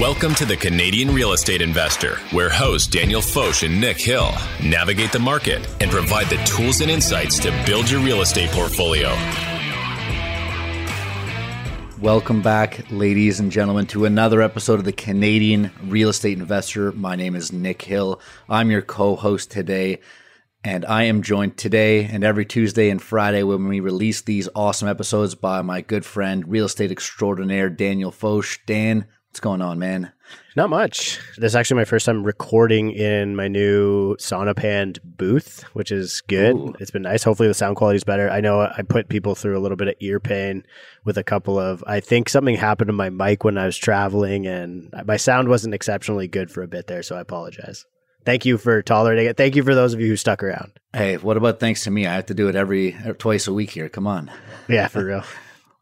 Welcome to the Canadian Real Estate Investor, where hosts Daniel Foch and Nick Hill navigate the market and provide the tools and insights to build your real estate portfolio. Welcome back, ladies and gentlemen, to another episode of the Canadian Real Estate Investor. My name is Nick Hill. I'm your co host today, and I am joined today and every Tuesday and Friday when we release these awesome episodes by my good friend, real estate extraordinaire Daniel Foch. Dan, what's going on, man? Not much. This is actually my first time recording in my new Sonopand booth, which is good. Ooh. It's been nice. Hopefully the sound quality is better. I know I put people through a little bit of ear pain with a couple of I think something happened to my mic when I was traveling and my sound wasn't exceptionally good for a bit there, so I apologize. Thank you for tolerating it. Thank you for those of you who stuck around. Hey, what about thanks to me? I have to do it every twice a week here. Come on. Yeah, for real.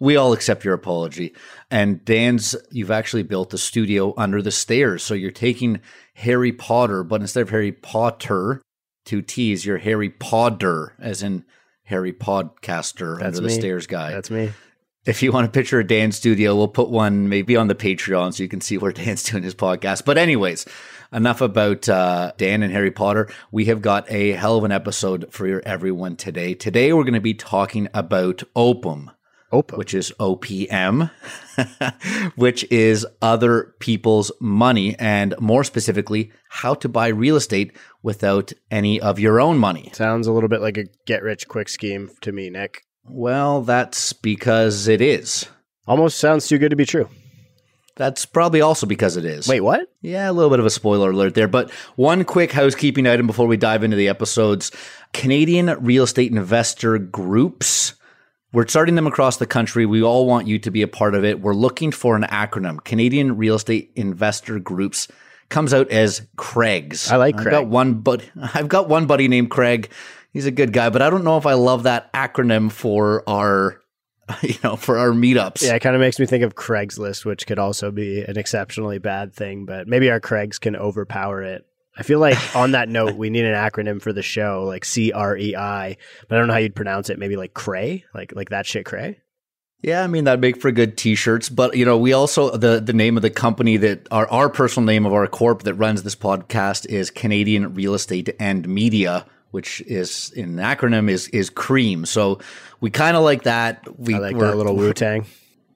we all accept your apology. And Dan's, you've actually built a studio under the stairs. So you're taking Harry Potter, but instead of Harry Potter, two T's, you're Harry Potter, as in Harry Podcaster That's under me. the stairs guy. That's me. If you want a picture of Dan's studio, we'll put one maybe on the Patreon so you can see where Dan's doing his podcast. But, anyways, enough about uh, Dan and Harry Potter. We have got a hell of an episode for everyone today. Today, we're going to be talking about Opum. OPM. which is OPM, which is other people's money, and more specifically, how to buy real estate without any of your own money. Sounds a little bit like a get rich quick scheme to me, Nick. Well, that's because it is. Almost sounds too good to be true. That's probably also because it is. Wait, what? Yeah, a little bit of a spoiler alert there. But one quick housekeeping item before we dive into the episodes Canadian real estate investor groups we're starting them across the country. We all want you to be a part of it. We're looking for an acronym. Canadian Real Estate Investor Groups comes out as Craig's. I like Craig. I've got one but I've got one buddy named Craig. He's a good guy, but I don't know if I love that acronym for our you know, for our meetups. Yeah, it kind of makes me think of Craigslist, which could also be an exceptionally bad thing, but maybe our Craigs can overpower it. I feel like on that note, we need an acronym for the show, like C R E I, but I don't know how you'd pronounce it. Maybe like Cray, like like that shit Cray. Yeah, I mean that'd make for good T-shirts. But you know, we also the the name of the company that our our personal name of our corp that runs this podcast is Canadian Real Estate and Media, which is in an acronym is is Cream. So we kind of like that. We I like that little Wu Tang.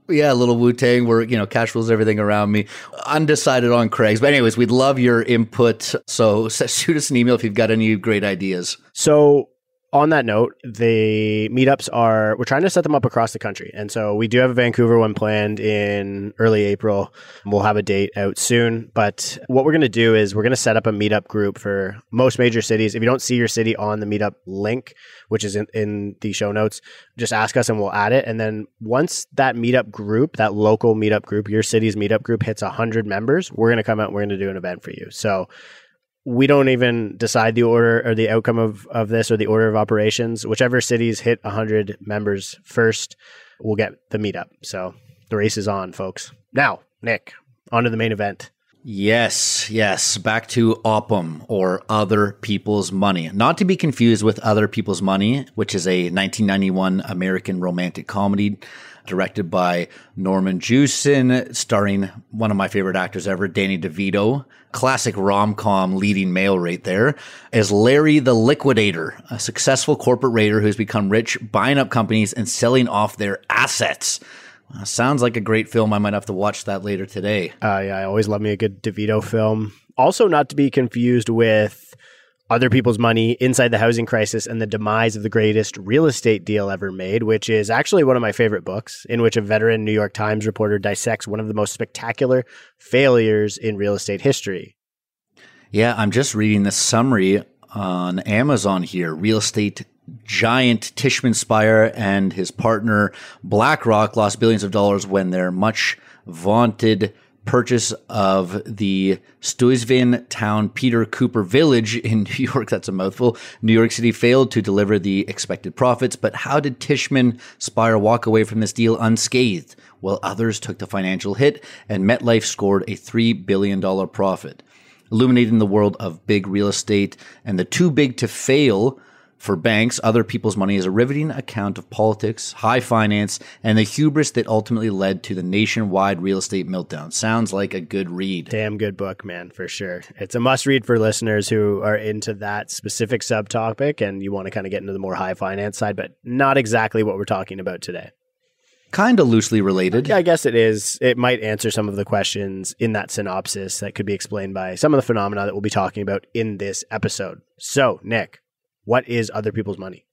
Yeah, a little Wu Tang where, you know, cash rules everything around me. Undecided on Craig's. But, anyways, we'd love your input. So shoot us an email if you've got any great ideas. So, on that note, the meetups are we're trying to set them up across the country. And so we do have a Vancouver one planned in early April. We'll have a date out soon. But what we're going to do is we're going to set up a meetup group for most major cities. If you don't see your city on the meetup link, which is in, in the show notes, just ask us and we'll add it. And then once that meetup group, that local meetup group, your city's meetup group hits 100 members, we're going to come out and we're going to do an event for you. So we don't even decide the order or the outcome of, of this or the order of operations. Whichever cities hit 100 members first will get the meetup. So the race is on, folks. Now, Nick, on to the main event. Yes, yes. Back to Opum or Other People's Money. Not to be confused with Other People's Money, which is a 1991 American romantic comedy directed by Norman Jewison, starring one of my favorite actors ever, Danny DeVito. Classic rom com leading male right there. As Larry the Liquidator, a successful corporate raider who's become rich buying up companies and selling off their assets. Uh, sounds like a great film. I might have to watch that later today. Uh, yeah, I always love me a good DeVito film. Also, not to be confused with other people's money inside the housing crisis and the demise of the greatest real estate deal ever made, which is actually one of my favorite books, in which a veteran New York Times reporter dissects one of the most spectacular failures in real estate history. Yeah, I'm just reading the summary on Amazon here. Real estate giant Tishman Speyer and his partner BlackRock lost billions of dollars when their much vaunted purchase of the Stuyvesant town Peter Cooper Village in New York. That's a mouthful. New York City failed to deliver the expected profits, but how did Tishman Speyer walk away from this deal unscathed? While others took the financial hit and MetLife scored a $3 billion profit. Illuminating the world of big real estate and the too big to fail For banks, other people's money is a riveting account of politics, high finance, and the hubris that ultimately led to the nationwide real estate meltdown. Sounds like a good read. Damn good book, man, for sure. It's a must read for listeners who are into that specific subtopic and you want to kind of get into the more high finance side, but not exactly what we're talking about today. Kind of loosely related. Yeah, I guess it is. It might answer some of the questions in that synopsis that could be explained by some of the phenomena that we'll be talking about in this episode. So, Nick, what is other people's money?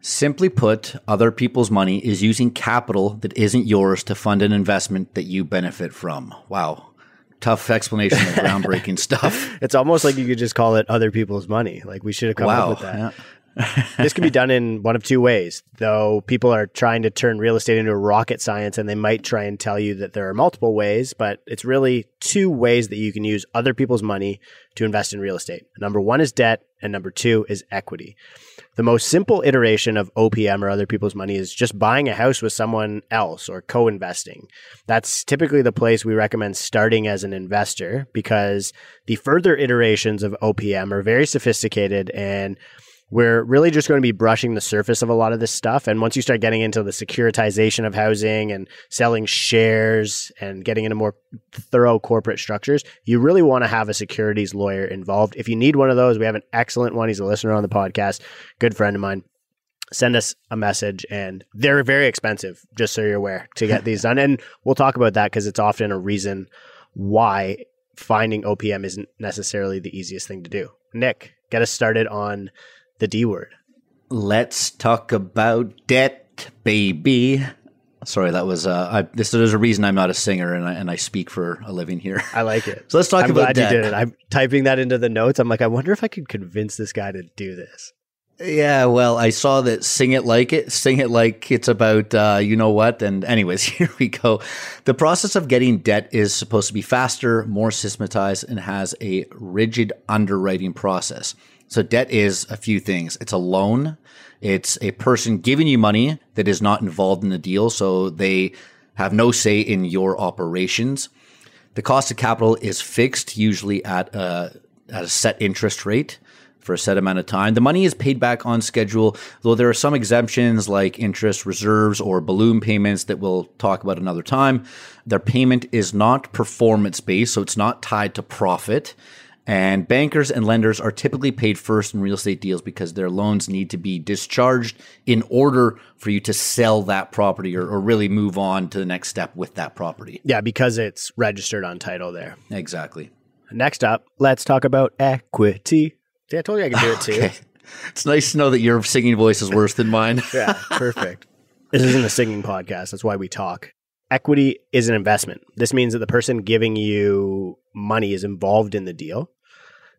Simply put, other people's money is using capital that isn't yours to fund an investment that you benefit from. Wow. Tough explanation of groundbreaking stuff. It's almost like you could just call it other people's money. Like we should have come wow. up with that. This can be done in one of two ways, though people are trying to turn real estate into rocket science and they might try and tell you that there are multiple ways, but it's really two ways that you can use other people's money to invest in real estate. Number one is debt, and number two is equity. The most simple iteration of OPM or other people's money is just buying a house with someone else or co investing. That's typically the place we recommend starting as an investor because the further iterations of OPM are very sophisticated and we're really just going to be brushing the surface of a lot of this stuff. And once you start getting into the securitization of housing and selling shares and getting into more thorough corporate structures, you really want to have a securities lawyer involved. If you need one of those, we have an excellent one. He's a listener on the podcast, good friend of mine. Send us a message, and they're very expensive, just so you're aware, to get these done. And we'll talk about that because it's often a reason why finding OPM isn't necessarily the easiest thing to do. Nick, get us started on the D word. Let's talk about debt, baby. Sorry, that was uh, I, this. There's a reason I'm not a singer and I, and I speak for a living here. I like it. so let's talk I'm about glad debt. you did it. I'm typing that into the notes. I'm like, I wonder if I could convince this guy to do this. Yeah, well, I saw that sing it like it, sing it like it's about uh, you know what. And anyways, here we go. The process of getting debt is supposed to be faster, more systematized, and has a rigid underwriting process. So debt is a few things. It's a loan. It's a person giving you money that is not involved in the deal. So they have no say in your operations. The cost of capital is fixed, usually at a, at a set interest rate for a set amount of time. The money is paid back on schedule, though there are some exemptions like interest reserves or balloon payments that we'll talk about another time. Their payment is not performance based, so it's not tied to profit. And bankers and lenders are typically paid first in real estate deals because their loans need to be discharged in order for you to sell that property or, or, really move on to the next step with that property. Yeah, because it's registered on title there. Exactly. Next up, let's talk about equity. See, I told you I could do it too. Okay. It's nice to know that your singing voice is worse than mine. yeah, perfect. This isn't a singing podcast. That's why we talk. Equity is an investment. This means that the person giving you money is involved in the deal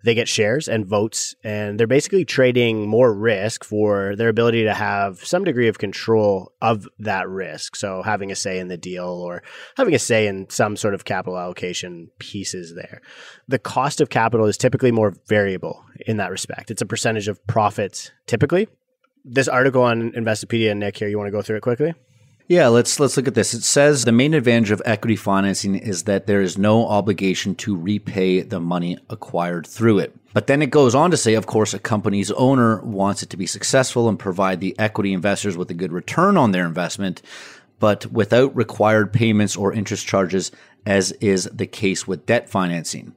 they get shares and votes, and they're basically trading more risk for their ability to have some degree of control of that risk. So, having a say in the deal or having a say in some sort of capital allocation pieces there. The cost of capital is typically more variable in that respect. It's a percentage of profits typically. This article on Investopedia, Nick, here, you want to go through it quickly? Yeah, let's let's look at this. It says the main advantage of equity financing is that there is no obligation to repay the money acquired through it. But then it goes on to say, of course, a company's owner wants it to be successful and provide the equity investors with a good return on their investment, but without required payments or interest charges, as is the case with debt financing.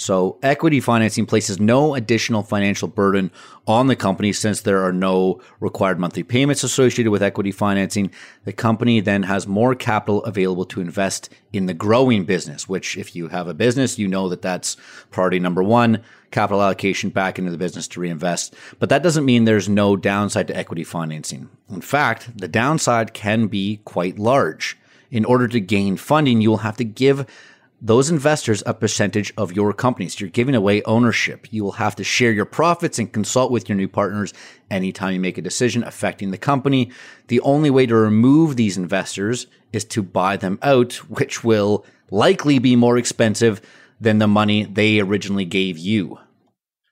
So equity financing places no additional financial burden on the company since there are no required monthly payments associated with equity financing. The company then has more capital available to invest in the growing business, which if you have a business, you know that that's priority number one, capital allocation back into the business to reinvest. But that doesn't mean there's no downside to equity financing. In fact, the downside can be quite large. In order to gain funding, you will have to give those investors a percentage of your companies. You're giving away ownership. You will have to share your profits and consult with your new partners anytime you make a decision affecting the company. The only way to remove these investors is to buy them out, which will likely be more expensive than the money they originally gave you.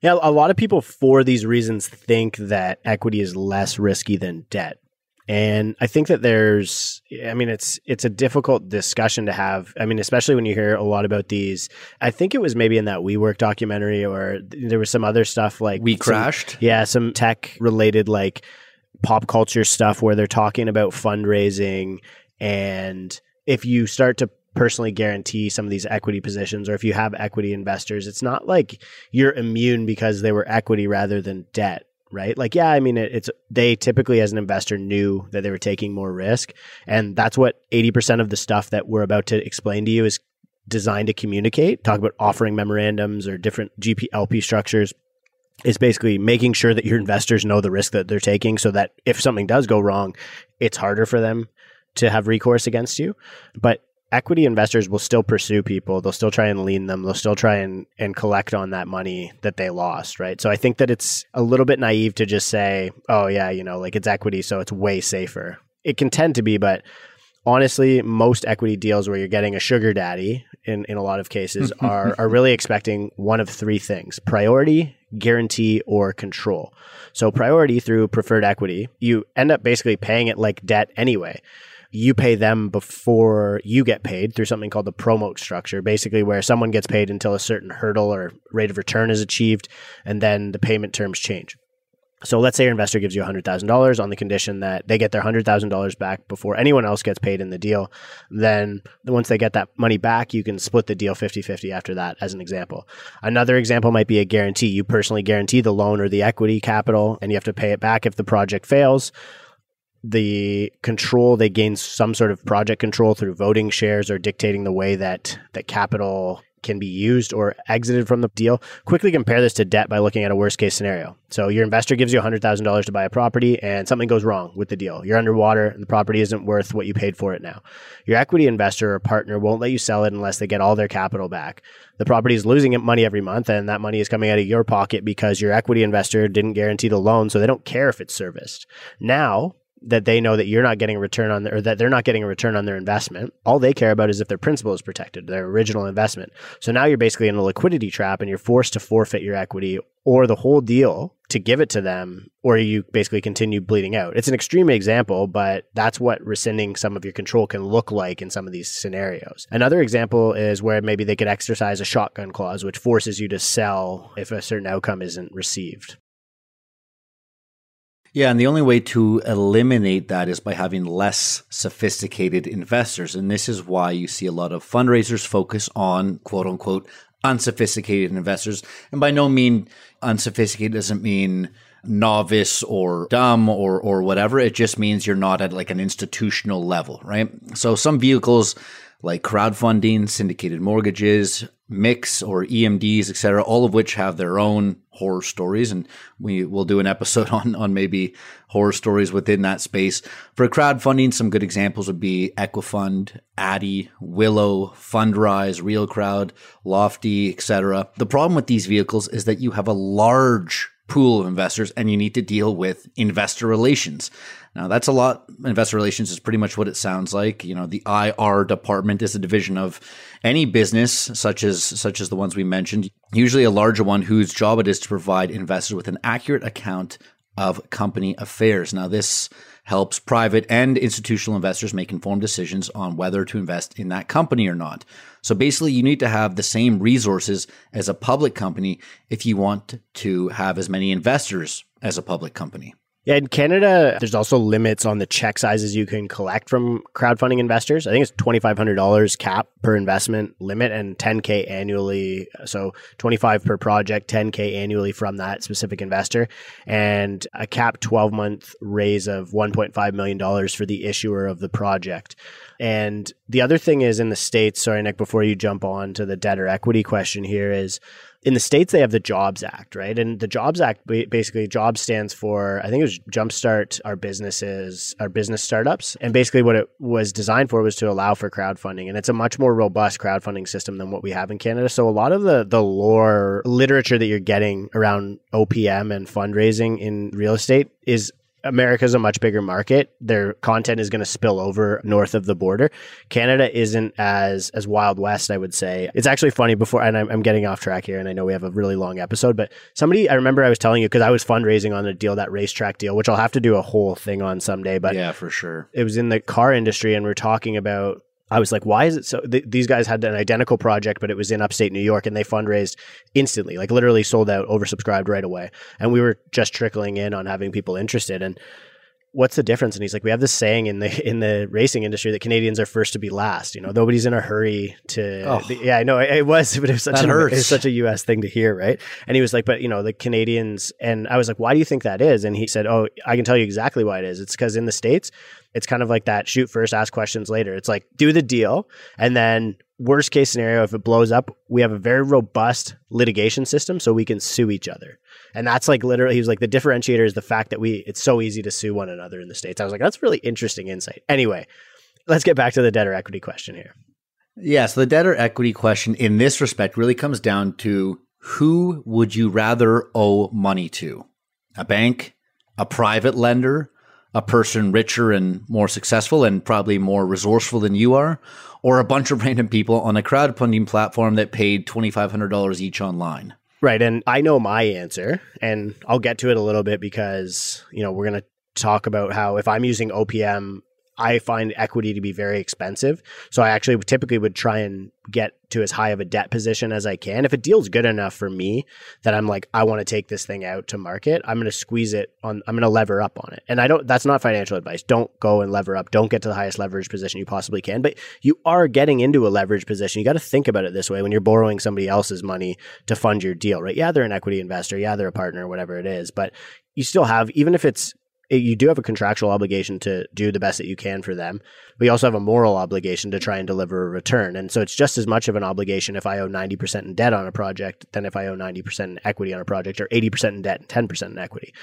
Yeah, a lot of people for these reasons think that equity is less risky than debt. And I think that there's, I mean, it's it's a difficult discussion to have. I mean, especially when you hear a lot about these. I think it was maybe in that WeWork documentary, or there was some other stuff like We some- crashed. yeah, some tech related like pop culture stuff where they're talking about fundraising and if you start to personally guarantee some of these equity positions or if you have equity investors, it's not like you're immune because they were equity rather than debt. Right. Like, yeah, I mean, it, it's they typically as an investor knew that they were taking more risk. And that's what 80% of the stuff that we're about to explain to you is designed to communicate. Talk about offering memorandums or different GP LP structures is basically making sure that your investors know the risk that they're taking so that if something does go wrong, it's harder for them to have recourse against you. But equity investors will still pursue people. They'll still try and lien them. They'll still try and, and collect on that money that they lost, right? So I think that it's a little bit naive to just say, oh, yeah, you know, like it's equity, so it's way safer. It can tend to be, but honestly, most equity deals where you're getting a sugar daddy in, in a lot of cases are, are really expecting one of three things priority, guarantee, or control. So, priority through preferred equity, you end up basically paying it like debt anyway. You pay them before you get paid through something called the promote structure, basically where someone gets paid until a certain hurdle or rate of return is achieved, and then the payment terms change. So let's say your investor gives you $100,000 on the condition that they get their $100,000 back before anyone else gets paid in the deal. Then once they get that money back, you can split the deal 50-50 after that as an example. Another example might be a guarantee. You personally guarantee the loan or the equity capital and you have to pay it back if the project fails. The control they gain some sort of project control through voting shares or dictating the way that that capital can be used or exited from the deal. Quickly compare this to debt by looking at a worst case scenario. So your investor gives you $100,000 to buy a property and something goes wrong with the deal. You're underwater and the property isn't worth what you paid for it now. Your equity investor or partner won't let you sell it unless they get all their capital back. The property is losing money every month and that money is coming out of your pocket because your equity investor didn't guarantee the loan so they don't care if it's serviced. Now, that they know that you're not getting a return on their, or that they're not getting a return on their investment. All they care about is if their principal is protected, their original investment. So now you're basically in a liquidity trap and you're forced to forfeit your equity or the whole deal to give it to them, or you basically continue bleeding out. It's an extreme example, but that's what rescinding some of your control can look like in some of these scenarios. Another example is where maybe they could exercise a shotgun clause, which forces you to sell if a certain outcome isn't received. Yeah, and the only way to eliminate that is by having less sophisticated investors. And this is why you see a lot of fundraisers focus on quote unquote unsophisticated investors. And by no mean unsophisticated doesn't mean novice or dumb or or whatever. It just means you're not at like an institutional level, right? So some vehicles like crowdfunding, syndicated mortgages, MICs or EMDs, etc., all of which have their own horror stories, and we will do an episode on on maybe horror stories within that space. For crowdfunding, some good examples would be Equifund, Addy, Willow, Fundrise, Real Crowd, Lofty, etc. The problem with these vehicles is that you have a large pool of investors and you need to deal with investor relations. Now that's a lot. Investor relations is pretty much what it sounds like. You know, the IR department is a division of any business such as such as the ones we mentioned, usually a larger one whose job it is to provide investors with an accurate account of company affairs. Now this helps private and institutional investors make informed decisions on whether to invest in that company or not. So basically, you need to have the same resources as a public company if you want to have as many investors as a public company. Yeah, in Canada, there's also limits on the check sizes you can collect from crowdfunding investors. I think it's twenty five hundred dollars cap per investment limit and ten k annually. So twenty five per project, ten k annually from that specific investor, and a cap twelve month raise of one point five million dollars for the issuer of the project. And the other thing is in the states. Sorry, Nick, before you jump on to the debt or equity question here is in the states they have the jobs act right? And the jobs act basically jobs stands for i think it was jumpstart our businesses our business startups. And basically what it was designed for was to allow for crowdfunding. And it's a much more robust crowdfunding system than what we have in canada. So a lot of the the lore literature that you're getting around opm and fundraising in real estate is America's a much bigger market. Their content is going to spill over north of the border. Canada isn't as as wild west, I would say. It's actually funny before, and I'm, I'm getting off track here, and I know we have a really long episode, but somebody I remember I was telling you because I was fundraising on a deal, that racetrack deal, which I'll have to do a whole thing on someday. But yeah, for sure. It was in the car industry, and we're talking about I was like, why is it so? Th- these guys had an identical project, but it was in upstate New York and they fundraised instantly, like literally sold out, oversubscribed right away. And we were just trickling in on having people interested. And what's the difference? And he's like, we have this saying in the in the racing industry that Canadians are first to be last. You know, nobody's in a hurry to. Oh. the- yeah, I know it, it was, but it was such That a, hurts. it was such a U.S. thing to hear, right? And he was like, but you know, the Canadians, and I was like, why do you think that is? And he said, oh, I can tell you exactly why it is. It's because in the states, it's kind of like that shoot first, ask questions later. It's like do the deal, and then worst case scenario, if it blows up, we have a very robust litigation system, so we can sue each other. And that's like literally, he was like, the differentiator is the fact that we, it's so easy to sue one another in the States. I was like, that's really interesting insight. Anyway, let's get back to the debtor equity question here. Yeah, so the debtor equity question in this respect really comes down to who would you rather owe money to? A bank, a private lender, a person richer and more successful and probably more resourceful than you are, or a bunch of random people on a crowdfunding platform that paid $2,500 each online? Right. And I know my answer, and I'll get to it a little bit because, you know, we're going to talk about how if I'm using OPM, I find equity to be very expensive. So I actually typically would try and get to as high of a debt position as I can. If a deal's good enough for me that I'm like, I want to take this thing out to market, I'm going to squeeze it on, I'm going to lever up on it. And I don't, that's not financial advice. Don't go and lever up. Don't get to the highest leverage position you possibly can. But you are getting into a leverage position. You got to think about it this way when you're borrowing somebody else's money to fund your deal, right? Yeah, they're an equity investor. Yeah, they're a partner, whatever it is. But you still have, even if it's, you do have a contractual obligation to do the best that you can for them. But you also have a moral obligation to try and deliver a return. And so it's just as much of an obligation if I owe 90% in debt on a project than if I owe 90% in equity on a project or 80% in debt and 10% in equity.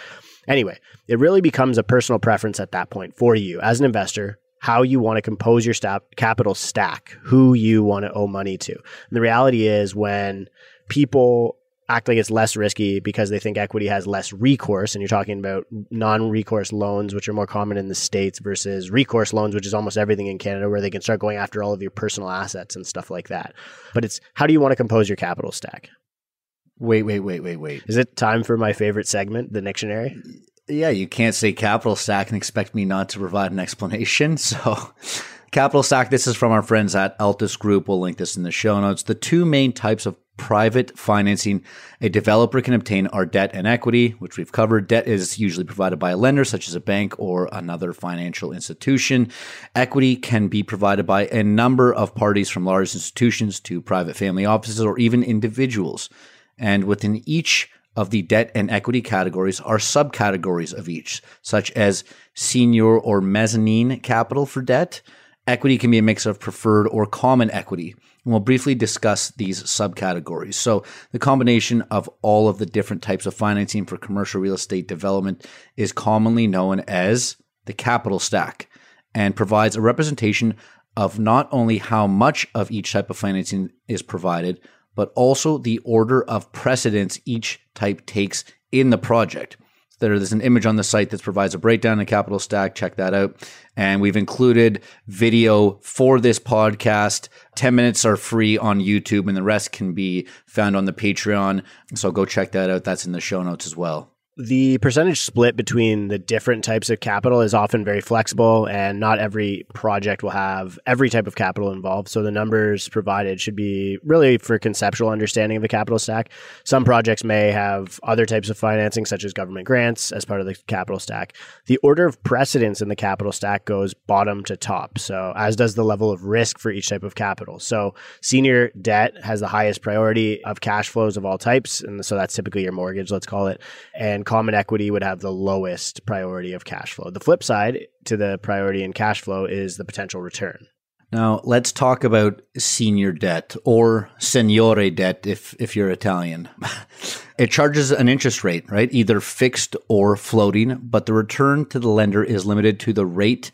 Anyway, it really becomes a personal preference at that point for you as an investor how you want to compose your sta- capital stack, who you want to owe money to. And the reality is when people act like it's less risky because they think equity has less recourse and you're talking about non-recourse loans which are more common in the states versus recourse loans which is almost everything in Canada where they can start going after all of your personal assets and stuff like that. But it's how do you want to compose your capital stack? Wait, wait, wait, wait, wait. Is it time for my favorite segment, the dictionary? Yeah, you can't say capital stack and expect me not to provide an explanation. So, capital stack, this is from our friends at Altus Group. We'll link this in the show notes. The two main types of private financing a developer can obtain are debt and equity, which we've covered. Debt is usually provided by a lender, such as a bank or another financial institution. Equity can be provided by a number of parties, from large institutions to private family offices or even individuals. And within each of the debt and equity categories are subcategories of each, such as senior or mezzanine capital for debt. Equity can be a mix of preferred or common equity. And we'll briefly discuss these subcategories. So, the combination of all of the different types of financing for commercial real estate development is commonly known as the capital stack and provides a representation of not only how much of each type of financing is provided, but also the order of precedence each type takes in the project. There is an image on the site that provides a breakdown of capital stack. Check that out. And we've included video for this podcast. 10 minutes are free on YouTube, and the rest can be found on the Patreon. So go check that out. That's in the show notes as well. The percentage split between the different types of capital is often very flexible, and not every project will have every type of capital involved. So the numbers provided should be really for conceptual understanding of the capital stack. Some projects may have other types of financing, such as government grants, as part of the capital stack. The order of precedence in the capital stack goes bottom to top. So, as does the level of risk for each type of capital. So, senior debt has the highest priority of cash flows of all types. And so that's typically your mortgage, let's call it. And common equity would have the lowest priority of cash flow. The flip side to the priority in cash flow is the potential return. Now, let's talk about senior debt or signore debt if, if you're Italian. it charges an interest rate, right? Either fixed or floating, but the return to the lender is limited to the rate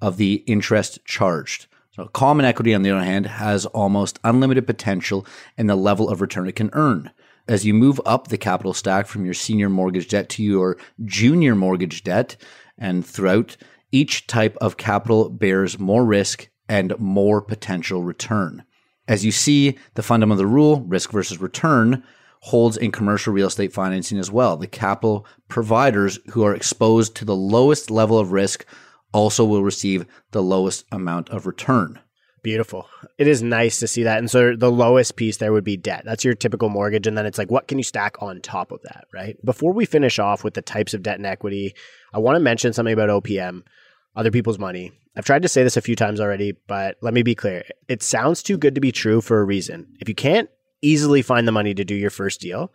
of the interest charged. So, common equity, on the other hand, has almost unlimited potential in the level of return it can earn. As you move up the capital stack from your senior mortgage debt to your junior mortgage debt, And throughout, each type of capital bears more risk and more potential return. As you see, the fundamental rule, risk versus return, holds in commercial real estate financing as well. The capital providers who are exposed to the lowest level of risk also will receive the lowest amount of return. Beautiful. It is nice to see that. And so the lowest piece there would be debt. That's your typical mortgage. And then it's like, what can you stack on top of that, right? Before we finish off with the types of debt and equity, I want to mention something about OPM, other people's money. I've tried to say this a few times already, but let me be clear. It sounds too good to be true for a reason. If you can't easily find the money to do your first deal,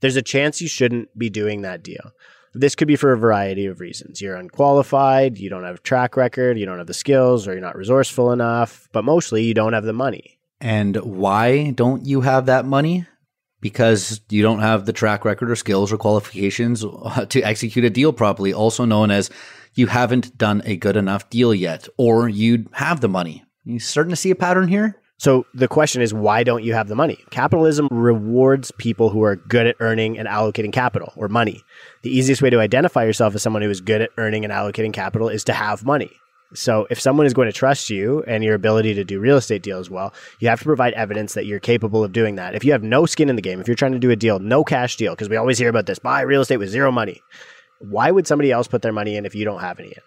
there's a chance you shouldn't be doing that deal. This could be for a variety of reasons. You're unqualified, you don't have track record, you don't have the skills, or you're not resourceful enough, but mostly you don't have the money. And why don't you have that money? Because you don't have the track record or skills or qualifications uh, to execute a deal properly, also known as you haven't done a good enough deal yet, or you'd have the money. You starting to see a pattern here? So the question is, why don't you have the money? Capitalism rewards people who are good at earning and allocating capital or money. The easiest way to identify yourself as someone who is good at earning and allocating capital is to have money. So if someone is going to trust you and your ability to do real estate deals well, you have to provide evidence that you're capable of doing that. If you have no skin in the game, if you're trying to do a deal, no cash deal, because we always hear about this, buy real estate with zero money. Why would somebody else put their money in if you don't have any in?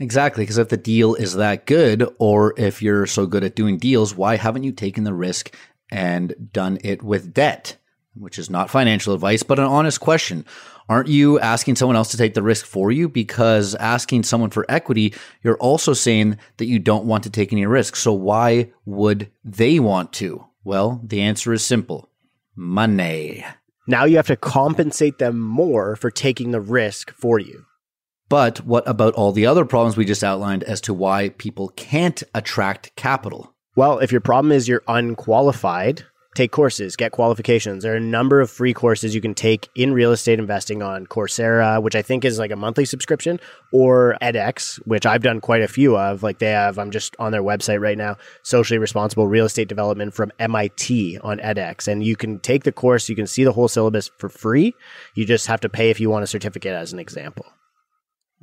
Exactly, because if the deal is that good, or if you're so good at doing deals, why haven't you taken the risk and done it with debt? Which is not financial advice, but an honest question. Aren't you asking someone else to take the risk for you? Because asking someone for equity, you're also saying that you don't want to take any risk. So why would they want to? Well, the answer is simple money. Now you have to compensate them more for taking the risk for you. But what about all the other problems we just outlined as to why people can't attract capital? Well, if your problem is you're unqualified, take courses, get qualifications. There are a number of free courses you can take in real estate investing on Coursera, which I think is like a monthly subscription, or edX, which I've done quite a few of. Like they have, I'm just on their website right now, socially responsible real estate development from MIT on edX. And you can take the course, you can see the whole syllabus for free. You just have to pay if you want a certificate, as an example.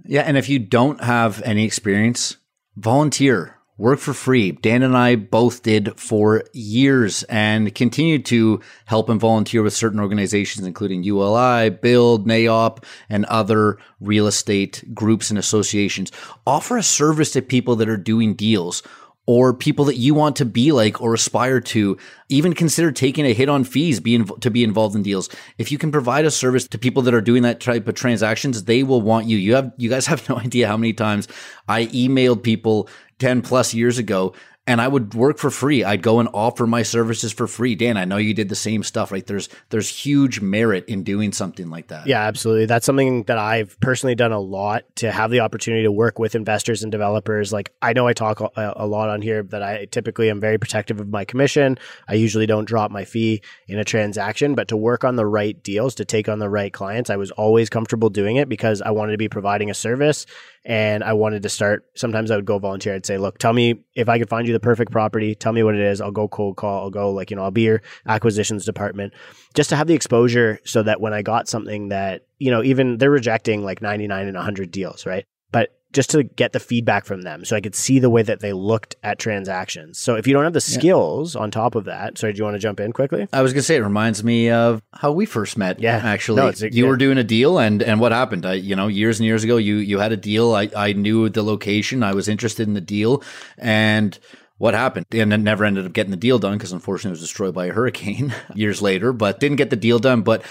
Yeah, and if you don't have any experience, volunteer, work for free. Dan and I both did for years and continue to help and volunteer with certain organizations, including ULI, BILD, NAIOP, and other real estate groups and associations. Offer a service to people that are doing deals or people that you want to be like or aspire to even consider taking a hit on fees to be involved in deals. If you can provide a service to people that are doing that type of transactions they will want you. You have you guys have no idea how many times i emailed people 10 plus years ago and I would work for free. I'd go and offer my services for free. Dan, I know you did the same stuff, right? There's there's huge merit in doing something like that. Yeah, absolutely. That's something that I've personally done a lot to have the opportunity to work with investors and developers. Like I know I talk a, a lot on here that I typically am very protective of my commission. I usually don't drop my fee in a transaction, but to work on the right deals, to take on the right clients, I was always comfortable doing it because I wanted to be providing a service and I wanted to start. Sometimes I would go volunteer. I'd say, look, tell me if I could find you the perfect property. Tell me what it is. I'll go cold call. I'll go like, you know, I'll be your acquisitions department just to have the exposure so that when I got something that, you know, even they're rejecting like 99 and 100 deals, right? Just to get the feedback from them so I could see the way that they looked at transactions. So if you don't have the skills yeah. on top of that, sorry, do you want to jump in quickly? I was going to say it reminds me of how we first met. Yeah. Actually, no, you yeah. were doing a deal and and what happened? I, you know, years and years ago you you had a deal. I I knew the location. I was interested in the deal and what happened and it never ended up getting the deal done because unfortunately it was destroyed by a hurricane years later but didn't get the deal done but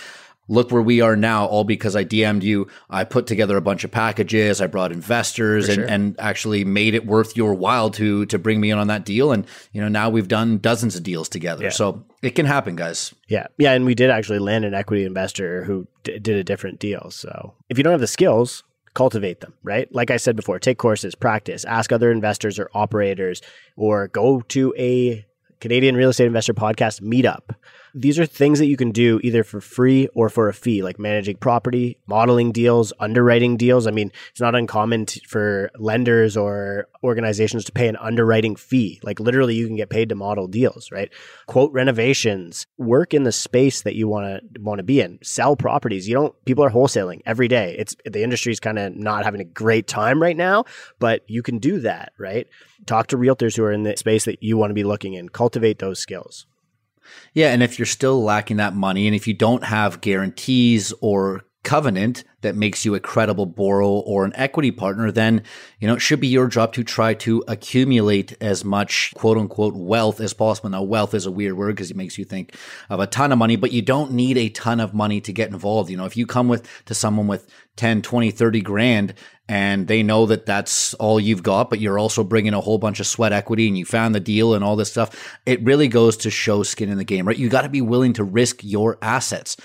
look where we are now, all because I DM'd you. I put together a bunch of packages. I brought investors and, sure. and actually made it worth your while to to bring me in on that deal. And you know now we've done dozens of deals together. Yeah. So it can happen, guys. Yeah, yeah, and we did actually land an equity investor who d- did a different deal. So if you don't have the skills, cultivate them, right? Like I said before, take courses, practice, ask other investors or operators, or go to a Canadian Real Estate Investor Podcast meetup These are things that you can do either for free or for a fee, like managing property, modeling deals, underwriting deals. I mean, it's not uncommon for lenders or organizations to pay an underwriting fee. Like literally, you can get paid to model deals, right? Quote renovations, work in the space that you want to want to be in, sell properties. You don't. People are wholesaling every day. It's the industry's kind of not having a great time right now, but you can do that, right? Talk to realtors who are in the space that you want to be looking in. Cultivate those skills. Yeah, and if you're still lacking that money and if you don't have guarantees or covenant that makes you a credible borrower or an equity partner, then, you know, it should be your job to try to accumulate as much quote unquote wealth as possible. Now, wealth is a weird word because it makes you think of a ton of money, but you don't need a ton of money to get involved. You know, if you come with to someone with 10, 20, 30 grand and they know that that's all you've got, but you're also bringing a whole bunch of sweat equity and you found the deal and all this stuff, it really goes to show skin in the game, right? You got to be willing to risk your assets.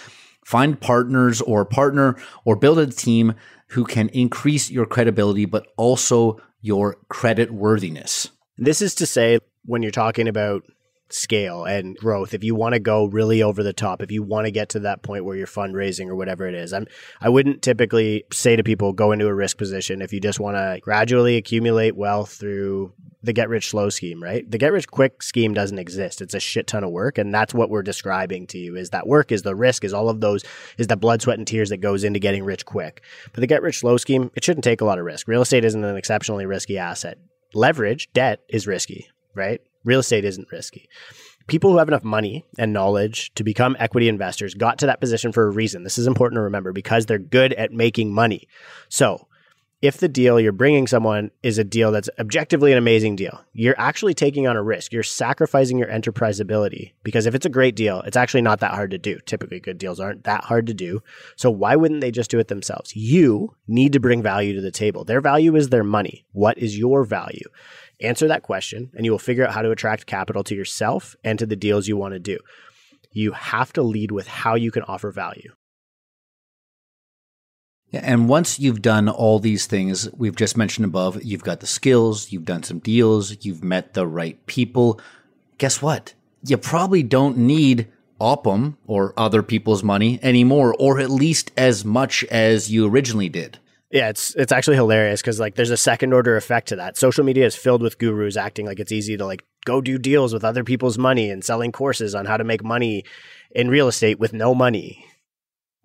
Find partners or partner or build a team who can increase your credibility, but also your credit worthiness. This is to say, when you're talking about scale and growth. If you want to go really over the top if you want to get to that point where you're fundraising or whatever it is i'm i wouldn't typically say to people go into a risk position if you just want to gradually accumulate wealth through the get rich slow scheme right? The get rich quick scheme doesn't exist. It's a shit ton of work and that's what we're describing to you is that work is the risk is all of those is the blood sweat and tears that goes into getting rich quick. But the get rich slow scheme it shouldn't take a lot of risk. Real estate isn't an exceptionally risky asset. Leverage debt is risky right Real estate isn't risky. People who have enough money and knowledge to become equity investors got to that position for a reason. This is important to remember because they're good at making money. So, if the deal you're bringing someone is a deal that's objectively an amazing deal, you're actually taking on a risk. You're sacrificing your enterprise ability because if it's a great deal, it's actually not that hard to do. Typically, good deals aren't that hard to do. So, why wouldn't they just do it themselves? You need to bring value to the table. Their value is their money. What is your value? Answer that question, and you will figure out how to attract capital to yourself and to the deals you want to do. You have to lead with how you can offer value. And once you've done all these things we've just mentioned above, you've got the skills, you've done some deals, you've met the right people. Guess what? You probably don't need Oppum or other people's money anymore, or at least as much as you originally did. Yeah, it's it's actually hilarious because like there's a second order effect to that. Social media is filled with gurus acting like it's easy to like go do deals with other people's money and selling courses on how to make money in real estate with no money.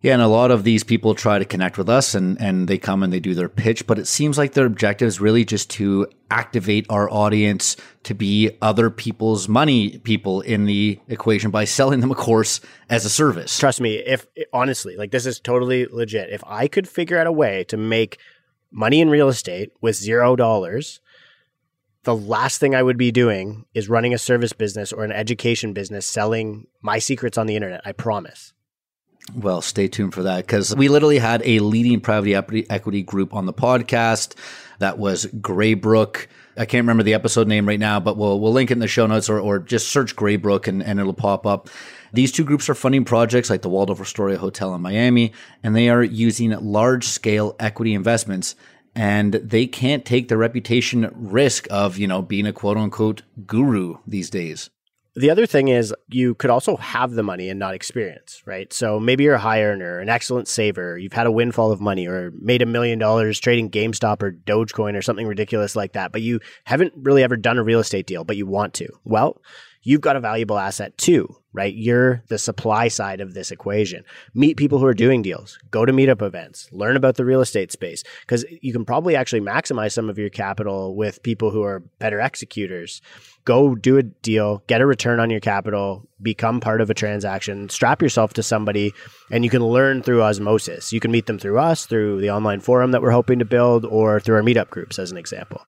Yeah, and a lot of these people try to connect with us and, and they come and they do their pitch, but it seems like their objective is really just to activate our audience to be other people's money people in the equation by selling them a course as a service. Trust me, if honestly, like this is totally legit. If I could figure out a way to make money in real estate with zero dollars, the last thing I would be doing is running a service business or an education business selling my secrets on the internet. I promise. Well, stay tuned for that because we literally had a leading private equity group on the podcast. That was Greybrook. I can't remember the episode name right now, but we'll we'll link it in the show notes or, or just search Greybrook and, and it'll pop up. These two groups are funding projects like the Waldorf Astoria Hotel in Miami, and they are using large scale equity investments. And they can't take the reputation risk of, you know, being a quote unquote guru these days. The other thing is you could also have the money and not experience, right? So maybe you're a high earner, an excellent saver, you've had a windfall of money or made a million dollars trading GameStop or Dogecoin or something ridiculous like that, but you haven't really ever done a real estate deal, but you want to. Well, you've got a valuable asset too, right? You're the supply side of this equation. Meet people who are doing deals, go to meetup events, learn about the real estate space, because you can probably actually maximize some of your capital with people who are better executors. Go do a deal, get a return on your capital, become part of a transaction, strap yourself to somebody, and you can learn through osmosis. You can meet them through us, through the online forum that we're hoping to build, or through our meetup groups, as an example.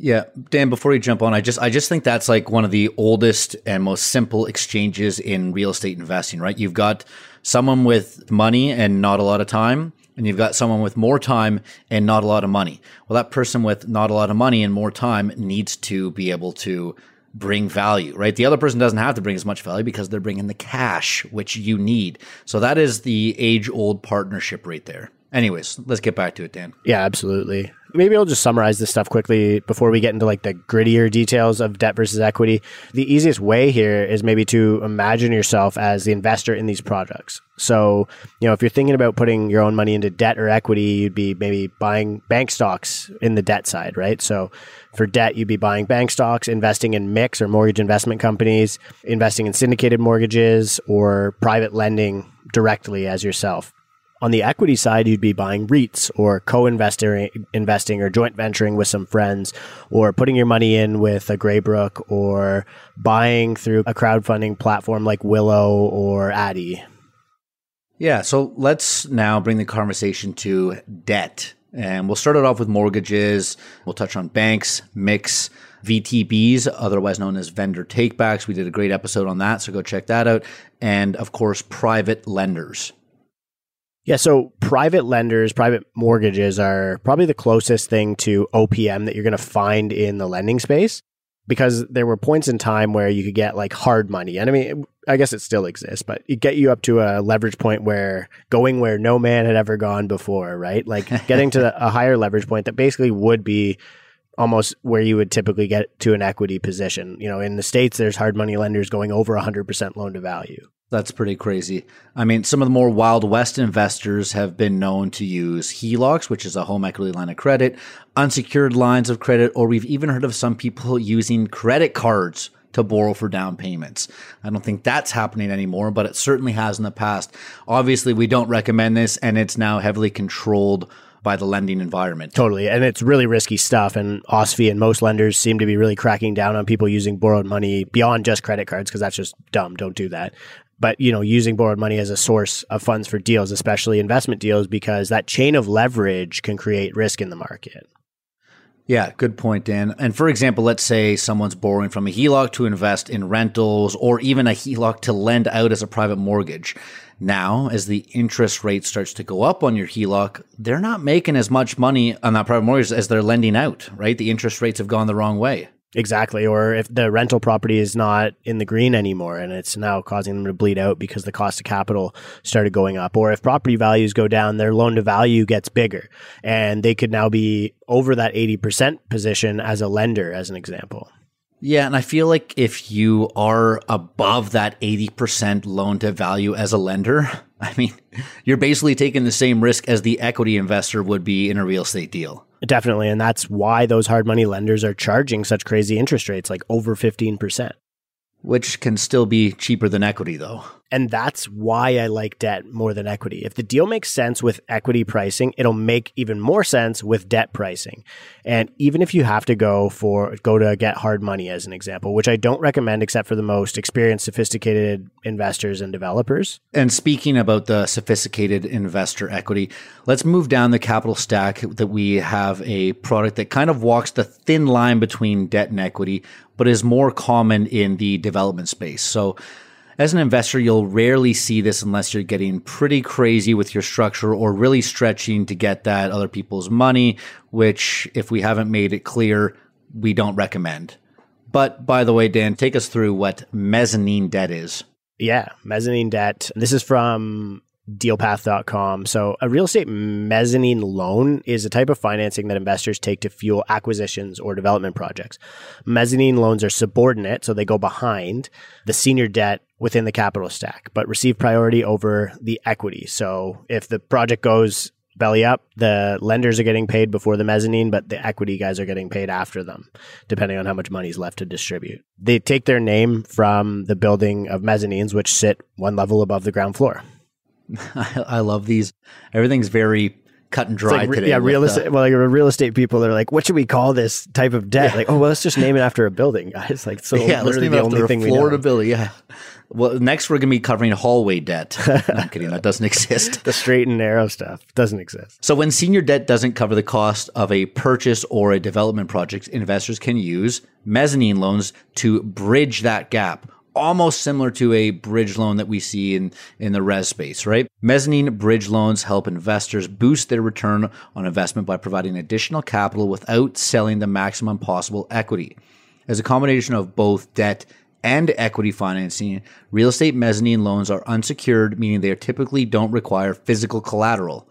Yeah, Dan, before you jump on, I just I just think that's like one of the oldest and most simple exchanges in real estate investing, right? You've got someone with money and not a lot of time, and you've got someone with more time and not a lot of money. Well, that person with not a lot of money and more time needs to be able to bring value, right? The other person doesn't have to bring as much value because they're bringing the cash, which you need. So that is the age old partnership right there. Anyways, let's get back to it, Dan. Yeah, absolutely. Maybe I'll just summarize this stuff quickly before we get into like the grittier details of debt versus equity. The easiest way here is maybe to imagine yourself as the investor in these projects. So, you know, if you're thinking about putting your own money into debt or equity, you'd be maybe buying bank stocks in the debt side, right? So, for debt, you'd be buying bank stocks, investing in MICs or mortgage investment companies, investing in syndicated mortgages or private lending directly as yourself. On the equity side, you'd be buying REITs or co-investing investing or joint venturing with some friends or putting your money in with a Greybrook or buying through a crowdfunding platform like Willow or Addy. Yeah, so let's now bring the conversation to debt. And we'll start it off with mortgages. We'll touch on banks, MICs, VTBs, otherwise known as vendor takebacks. We did a great episode on that, so go check that out. And of course, private lenders. Yeah, so private lenders, private mortgages are probably the closest thing to OPM that you're going to find in the lending space because there were points in time where you could get like hard money. And I mean, I guess it still exists, but it get you up to a leverage point where going where no man had ever gone before, right? Like getting to a higher leverage point that basically would be almost where you would typically get to an equity position. You know, in the States, there's hard money lenders going over 100% loan to value. That's pretty crazy. I mean, some of the more Wild West investors have been known to use HELOCs, which is a home equity line of credit, unsecured lines of credit, or we've even heard of some people using credit cards to borrow for down payments. I don't think that's happening anymore, but it certainly has in the past. Obviously, we don't recommend this, and it's now heavily controlled by the lending environment. Totally. And it's really risky stuff. And OSFI and most lenders seem to be really cracking down on people using borrowed money beyond just credit cards because that's just dumb. Don't do that but you know using borrowed money as a source of funds for deals especially investment deals because that chain of leverage can create risk in the market yeah, good point, Dan. And for example, let's say someone's borrowing from a HELOC to invest in rentals or even a HELOC to lend out as a private mortgage. Now, as the interest rate starts to go up on your HELOC, they're not making as much money on that private mortgage as they're lending out, right? The interest rates have gone the wrong way. Exactly. Or if the rental property is not in the green anymore and it's now causing them to bleed out because the cost of capital started going up. Or if property values go down, their loan to value gets bigger and they could now be over that 80% position as a lender, as an example. Yeah, and I feel like if you are above that 80% loan to value as a lender, I mean, you're basically taking the same risk as the equity investor would be in a real estate deal. Definitely. And that's why those hard money lenders are charging such crazy interest rates, like over 15%. Which can still be cheaper than equity, though. And that's why I like debt more than equity. If the deal makes sense with equity pricing, it'll make even more sense with debt pricing. And even if you have to go for go to get hard money as an example, which I don't recommend except for the most experienced sophisticated investors and developers. And speaking about the sophisticated investor equity, let's move down the capital stack that we have a product that kind of walks the thin line between debt and equity, but is more common in the development space. So as an investor, you'll rarely see this unless you're getting pretty crazy with your structure or really stretching to get that other people's money, which, if we haven't made it clear, we don't recommend. But by the way, Dan, take us through what mezzanine debt is. Yeah, mezzanine debt. This is from dealpath.com. So, a real estate mezzanine loan is a type of financing that investors take to fuel acquisitions or development projects. Mezzanine loans are subordinate, so they go behind the senior debt within the capital stack, but receive priority over the equity. So, if the project goes belly up, the lenders are getting paid before the mezzanine, but the equity guys are getting paid after them, depending on how much money is left to distribute. They take their name from the building of mezzanines, which sit one level above the ground floor. I, I love these. Everything's very cut and dry like, today. Yeah, real uh, estate. well, like real estate people are like, what should we call this type of debt? Yeah. Like, oh, well, let's just name it after a building, guys. Like, so yeah, let's name the it after a Florida building. Yeah. Well, next we're going to be covering hallway debt. No, I'm kidding. That doesn't exist. the straight and narrow stuff doesn't exist. So when senior debt doesn't cover the cost of a purchase or a development project, investors can use mezzanine loans to bridge that gap almost similar to a bridge loan that we see in, in the res space, right? Mezzanine bridge loans help investors boost their return on investment by providing additional capital without selling the maximum possible equity. As a combination of both debt and equity financing, real estate mezzanine loans are unsecured, meaning they typically don't require physical collateral.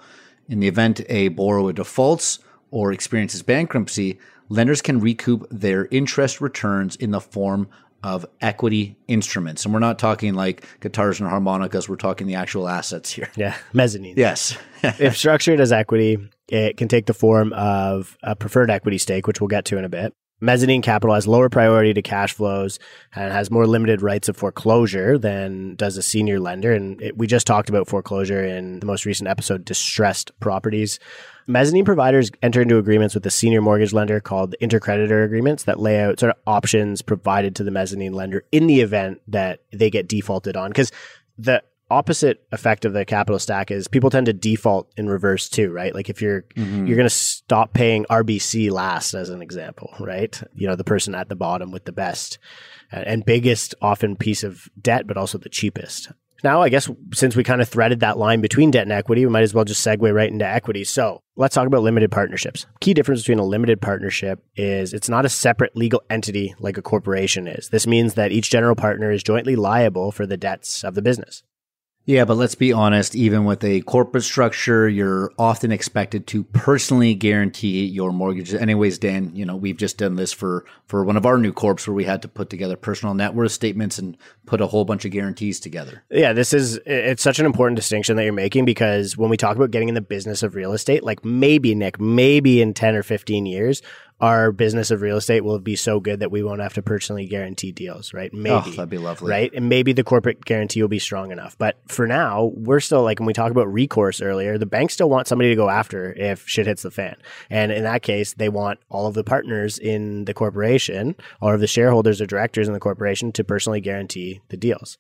In the event a borrower defaults or experiences bankruptcy, lenders can recoup their interest returns in the form of equity instruments. And we're not talking like guitars and harmonicas, we're talking the actual assets here. Yeah, mezzanine. Yes. if structured as equity, it can take the form of a preferred equity stake, which we'll get to in a bit. Mezzanine capital has lower priority to cash flows and has more limited rights of foreclosure than does a senior lender. And it, we just talked about foreclosure in the most recent episode, distressed properties. Mezzanine providers enter into agreements with the senior mortgage lender called intercreditor agreements that lay out sort of options provided to the mezzanine lender in the event that they get defaulted on. Because the opposite effect of the capital stack is people tend to default in reverse too, right? Like if you're mm-hmm. you're going to stop paying RBC last as an example, right? You know, the person at the bottom with the best and biggest often piece of debt but also the cheapest. Now, I guess since we kind of threaded that line between debt and equity, we might as well just segue right into equity. So let's talk about limited partnerships. Key difference between a limited partnership is it's not a separate legal entity like a corporation is. This means that each general partner is jointly liable for the debts of the business. Yeah, but let's be honest, even with a corporate structure, you're often expected to personally guarantee your mortgages. Anyways, Dan, you know, we've just done this for for one of our new corps where we had to put together personal net worth statements and put a whole bunch of guarantees together. Yeah, this is it's such an important distinction that you're making because when we talk about getting in the business of real estate, like maybe Nick, maybe in 10 or 15 years, our business of real estate will be so good that we won't have to personally guarantee deals, right? Oh, maybe. Oh, that'd be lovely. Right? And maybe the corporate guarantee will be strong enough. But for now, we're still like when we talked about recourse earlier, the banks still want somebody to go after if shit hits the fan. And in that case, they want all of the partners in the corporation or of the shareholders or directors in the corporation to personally guarantee the deals.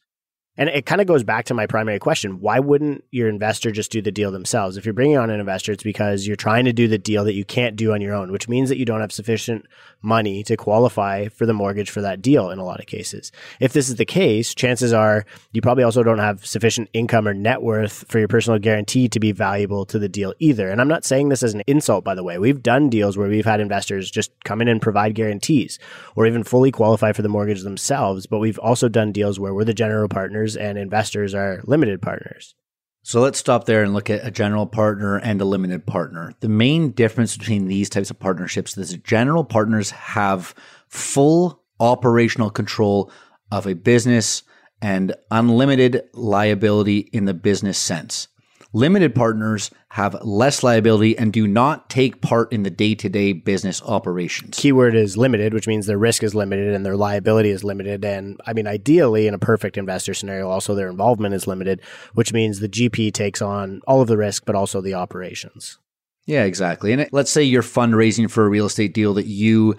And it kind of goes back to my primary question. Why wouldn't your investor just do the deal themselves? If you're bringing on an investor, it's because you're trying to do the deal that you can't do on your own, which means that you don't have sufficient money to qualify for the mortgage for that deal in a lot of cases. If this is the case, chances are you probably also don't have sufficient income or net worth for your personal guarantee to be valuable to the deal either. And I'm not saying this as an insult, by the way. We've done deals where we've had investors just come in and provide guarantees or even fully qualify for the mortgage themselves. But we've also done deals where we're the general partners partners and investors are limited partners. So let's stop there and look at a general partner and a limited partner. The main difference between these types of partnerships is that general partners have full operational control of a business and unlimited liability in the business sense. Limited partners have less liability and do not take part in the day to day business operations. Keyword is limited, which means their risk is limited and their liability is limited. And I mean, ideally, in a perfect investor scenario, also their involvement is limited, which means the GP takes on all of the risk, but also the operations. Yeah, exactly. And let's say you're fundraising for a real estate deal that you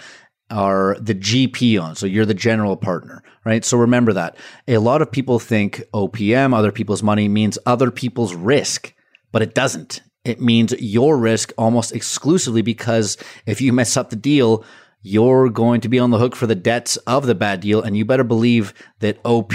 are the GP on. So you're the general partner, right? So remember that. A lot of people think OPM, other people's money, means other people's risk, but it doesn't. It means your risk almost exclusively because if you mess up the deal, you're going to be on the hook for the debts of the bad deal. And you better believe that OP,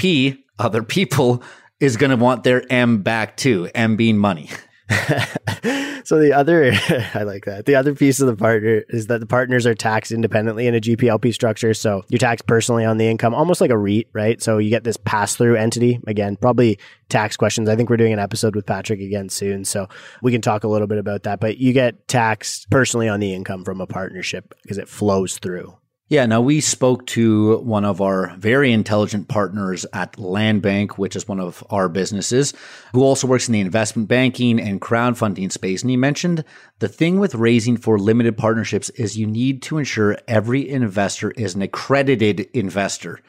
other people, is going to want their M back too, M being money. so the other, I like that. The other piece of the partner is that the partners are taxed independently in a GPLP structure. So you're taxed personally on the income, almost like a REIT, right? So you get this pass through entity. Again, probably tax questions. I think we're doing an episode with Patrick again soon. So we can talk a little bit about that. But you get taxed personally on the income from a partnership because it flows through. Yeah, now we spoke to one of our very intelligent partners at Land Bank, which is one of our businesses, who also works in the investment banking and crowdfunding space. And he mentioned the thing with raising for limited partnerships is you need to ensure every investor is an accredited investor.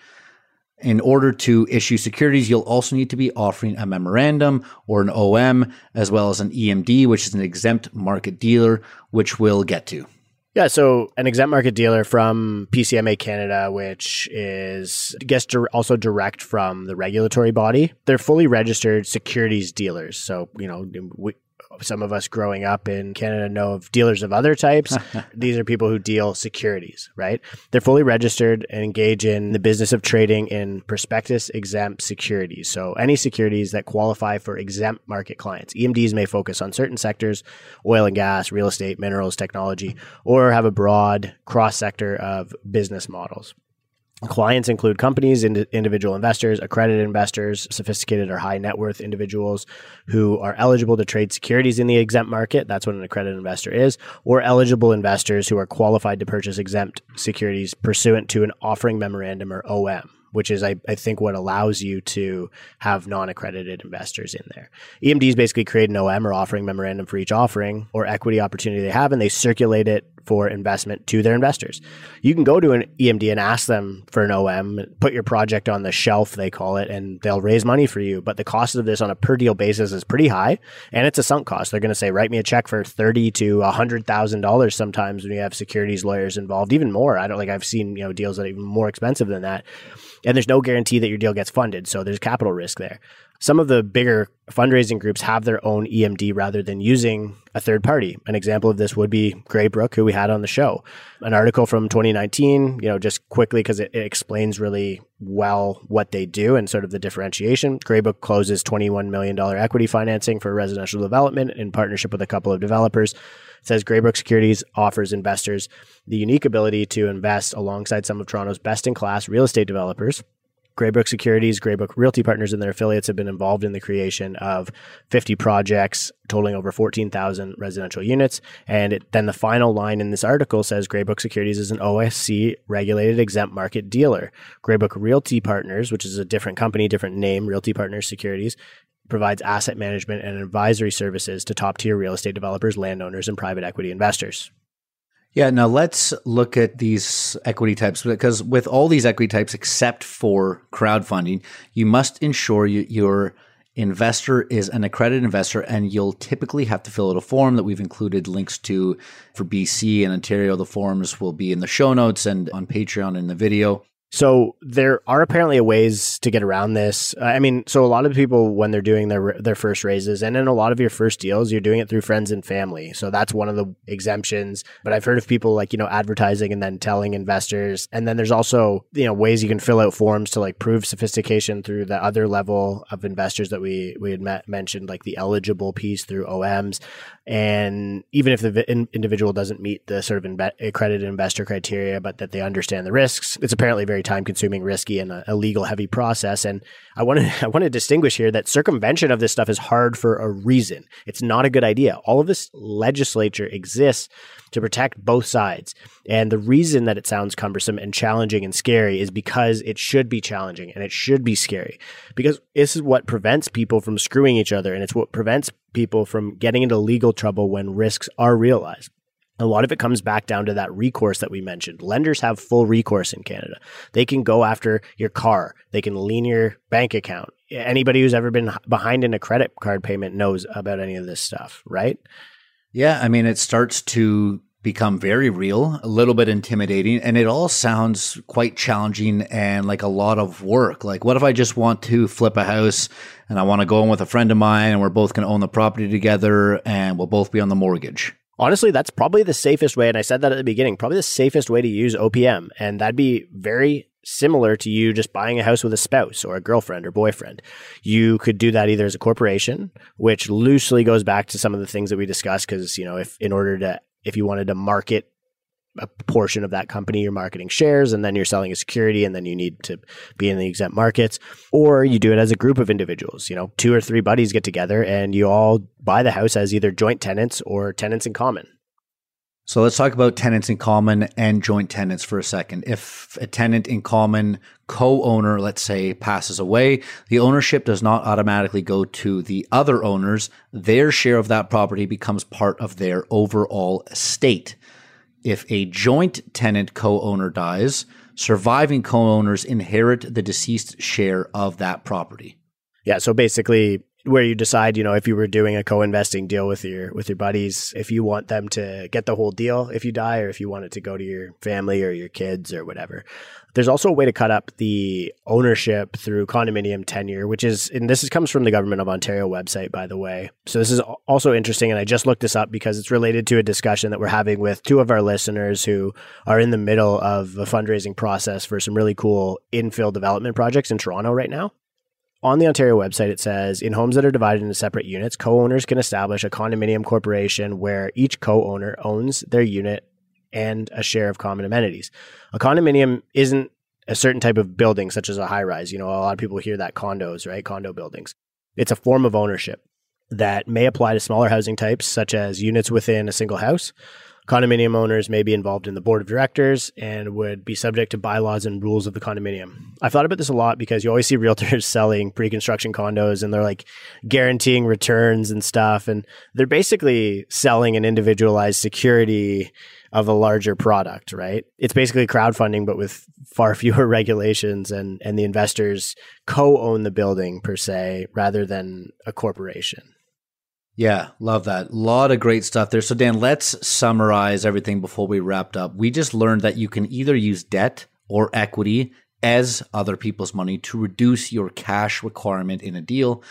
In order to issue securities, you'll also need to be offering a memorandum or an OM, as well as an EMD, which is an exempt market dealer, which we'll get to. Yeah, so an exempt market dealer from PCMA Canada, which is gets also direct from the regulatory body. They're fully registered securities dealers. So you know, we, some of us growing up in Canada know of dealers of other types. These are people who deal securities, right? They're fully registered and engage in the business of trading in prospectus exempt securities. So any securities that qualify for exempt market clients. EMDs may focus on certain sectors, oil and gas, real estate, minerals, technology, or have a broad cross sector of business models. Clients include companies, ind- individual investors, accredited investors, sophisticated or high net worth individuals who are eligible to trade securities in the exempt market. That's what an accredited investor is, or eligible investors who are qualified to purchase exempt securities pursuant to an offering memorandum or OM which is I, I think what allows you to have non-accredited investors in there. EMDs basically create an OM or offering memorandum for each offering or equity opportunity they have, and they circulate it for investment to their investors. You can go to an EMD and ask them for an OM, put your project on the shelf, they call it, and they'll raise money for you. But the cost of this on a per deal basis is pretty high, and it's a sunk cost. They're going to say, write me a check for thirty to a hundred thousand dollars. Sometimes when you have securities lawyers involved, even more. I don't like I've seen you know deals that are even more expensive than that and there's no guarantee that your deal gets funded. So there's capital risk there. Some of the bigger fundraising groups have their own EMD rather than using a third party. An example of this would be Greybrook, who we had on the show. An article from 2019, you know, just quickly because it, it, explains really well what they do and sort of the differentiation. Greybrook closes $21 million equity financing for residential development in partnership with a couple of developers says Greybrook Securities offers investors the unique ability to invest alongside some of Toronto's best in class real estate developers. Greybrook Securities, Greybrook Realty Partners, and their affiliates have been involved in the creation of 50 projects totaling over 14,000 residential units. And it, then the final line in this article says Greybrook Securities is an OSC regulated exempt market dealer. Greybrook Realty Partners, which is a different company, different name, Realty Partners Securities, provides asset management and advisory services to top tier real estate developers, landowners, and private equity investors. Yeah, now let's look at these equity types because with all these equity types, except for crowdfunding, you must ensure you, your investor is an accredited investor and you'll typically have to fill out a form that we've included links to for BC and Ontario. The forms will be in the show notes and on Patreon in the video. So there are apparently ways to get around this. Uh, I mean, so a lot of people when they're doing their their first raises and in a lot of your first deals, you're doing it through friends and family. So that's one of the exemptions. But I've heard of people like, you know, advertising and then telling investors. And then there's also, you know, ways you can fill out forms to like prove sophistication through the other level of investors that we we had met, mentioned like the eligible piece through OMs. And even if the in- individual doesn't meet the sort of accredited investor criteria, but that they understand the risks, it's apparently very time consuming, risky, and a, a legal heavy process. And I want to I want to distinguish here that circumvention of this stuff is hard for a reason. It's not a good idea. All of this legislature exists to protect both sides. And the reason that it sounds cumbersome and challenging and scary is because it should be challenging and it should be scary. Because this is what prevents people from screwing each other and it's what prevents people from getting into legal trouble when risks are realized. A lot of it comes back down to that recourse that we mentioned. Lenders have full recourse in Canada. They can go after your car. They can lien your bank account. Anybody who's ever been behind in a credit card payment knows about any of this stuff, right? Yeah, I mean, it starts to become very real, a little bit intimidating, and it all sounds quite challenging and like a lot of work. Like, what if I just want to flip a house and I want to go in with a friend of mine and we're both going to own the property together and we'll both be on the mortgage? Honestly, that's probably the safest way. And I said that at the beginning, probably the safest way to use OPM. And that'd be very similar to you just buying a house with a spouse or a girlfriend or boyfriend. You could do that either as a corporation, which loosely goes back to some of the things that we discussed. Cause, you know, if in order to, if you wanted to market a portion of that company, you're marketing shares and then you're selling a security and then you need to be in the exempt markets. Or you do it as a group of individuals, you know, two or three buddies get together and you all buy the house as either joint tenants or tenants in common. So let's talk about tenants in common and joint tenants for a second. If a tenant in common co-owner, let's say, passes away, the ownership does not automatically go to the other owners. Their share of that property becomes part of their overall estate. If a joint tenant co-owner dies, surviving co-owners inherit the deceased share of that property. Yeah, so basically where you decide, you know, if you were doing a co-investing deal with your with your buddies, if you want them to get the whole deal if you die, or if you want it to go to your family or your kids or whatever. There's also a way to cut up the ownership through condominium tenure, which is, and this is, comes from the Government of Ontario website, by the way. So this is also interesting, and I just looked this up because it's related to a discussion that we're having with two of our listeners who are in the middle of a fundraising process for some really cool infill development projects in Toronto right now on the Ontario website, it says in homes that are divided into separate units, co owners can establish a condominium corporation where each co owner owns their unit and a share of common amenities. A condominium isn't a certain type of building, such as a high rise. You know, a lot of people hear that condos, right? Condo buildings. It's a form of ownership that may apply to smaller housing types, such as units within a single house. Condominium owners may be involved in the board of directors and would be subject to bylaws and rules of the condominium. I've thought about this a lot because you always see realtors selling pre construction condos and they're like guaranteeing returns and stuff. And they're basically selling an individualized security of a larger product, right? It's basically crowdfunding, but with far fewer regulations and, and the investors co own the building per se rather than a corporation. Yeah, love that. A lot of great stuff there. So, Dan, let's summarize everything before we wrapped up. We just learned that you can either use debt or equity as other people's money to reduce your cash requirement in a deal.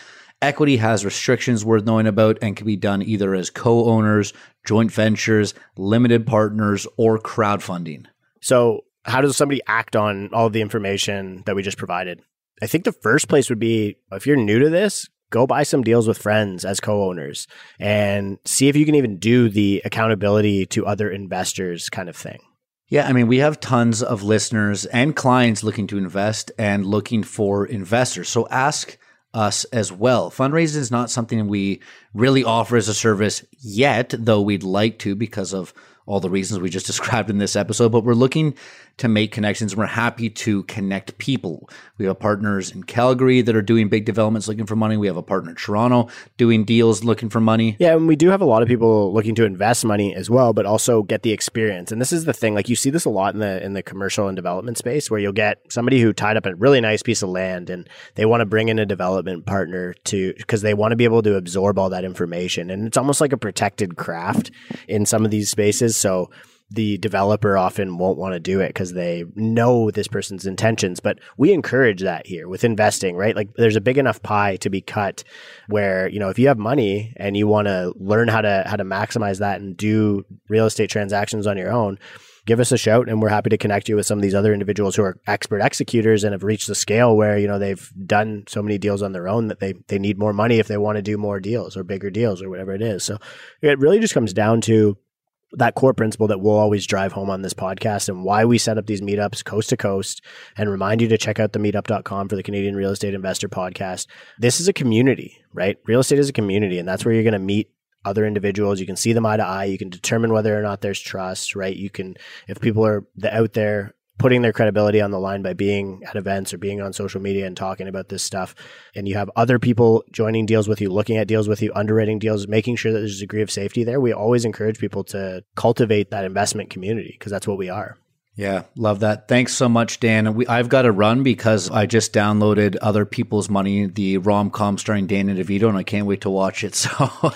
Equity has restrictions worth knowing about and can be done either as co owners, joint ventures, limited partners, or crowdfunding. So, how does somebody act on all the information that we just provided? I think the first place would be if you're new to this, go buy some deals with friends as co-owners and see if you can even do the accountability to other investors kind of thing. Yeah, I mean, we have tons of listeners and clients looking to invest and looking for investors. So ask us as well. Fundraising is not something we really offer as a service yet, though we'd like to because of all the reasons we just described in this episode, but we're looking to make connections. We're happy to connect people. We have partners in Calgary that are doing big developments looking for money. We have a partner in Toronto doing deals looking for money. Yeah, and we do have a lot of people looking to invest money as well, but also get the experience. And this is the thing, like you see this a lot in the in the commercial and development space where you'll get somebody who tied up a really nice piece of land and they want to bring in a development partner to because they want to be able to absorb all that information. And it's almost like a protected craft in some of these spaces. So the developer often won't want to do it because they know this person's intentions. But we encourage that here with investing, right? Like there's a big enough pie to be cut where, you know, if you have money and you want to learn how to how to maximize that and do real estate transactions on your own, give us a shout and we're happy to connect you with some of these other individuals who are expert executors and have reached the scale where, you know, they've done so many deals on their own that they they need more money if they want to do more deals or bigger deals or whatever it is. So it really just comes down to that core principle that we'll always drive home on this podcast and why we set up these meetups coast to coast and remind you to check out the meetup.com for the Canadian Real Estate Investor podcast. This is a community, right? Real estate is a community, and that's where you're going to meet other individuals. You can see them eye to eye. You can determine whether or not there's trust, right? You can, if people are out there putting their credibility on the line by being at events or being on social media and talking about this stuff. And you have other people joining deals with you, looking at deals with you, underwriting deals, making sure that there's a degree of safety there. We always encourage people to cultivate that investment community because that's what we are. Yeah, love that. Thanks so much, Dan. We, I've got to run because I just downloaded Other People's Money, the rom com starring Danny DeVito, and I can't wait to watch it. So,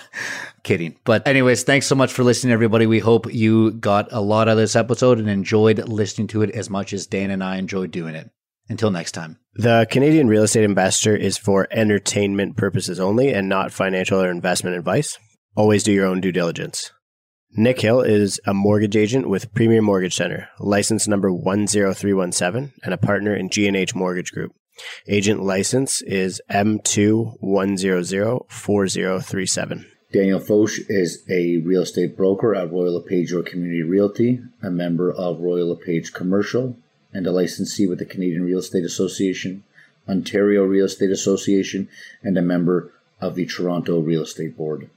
kidding. But, anyways, thanks so much for listening, everybody. We hope you got a lot out of this episode and enjoyed listening to it as much as Dan and I enjoyed doing it. Until next time. The Canadian Real Estate Investor is for entertainment purposes only and not financial or investment advice. Always do your own due diligence. Nick Hill is a mortgage agent with Premier Mortgage Center, license number 10317, and a partner in G&H Mortgage Group. Agent license is M21004037. Daniel Foch is a real estate broker at Royal LePage Your Community Realty, a member of Royal LePage Commercial, and a licensee with the Canadian Real Estate Association, Ontario Real Estate Association, and a member of the Toronto Real Estate Board.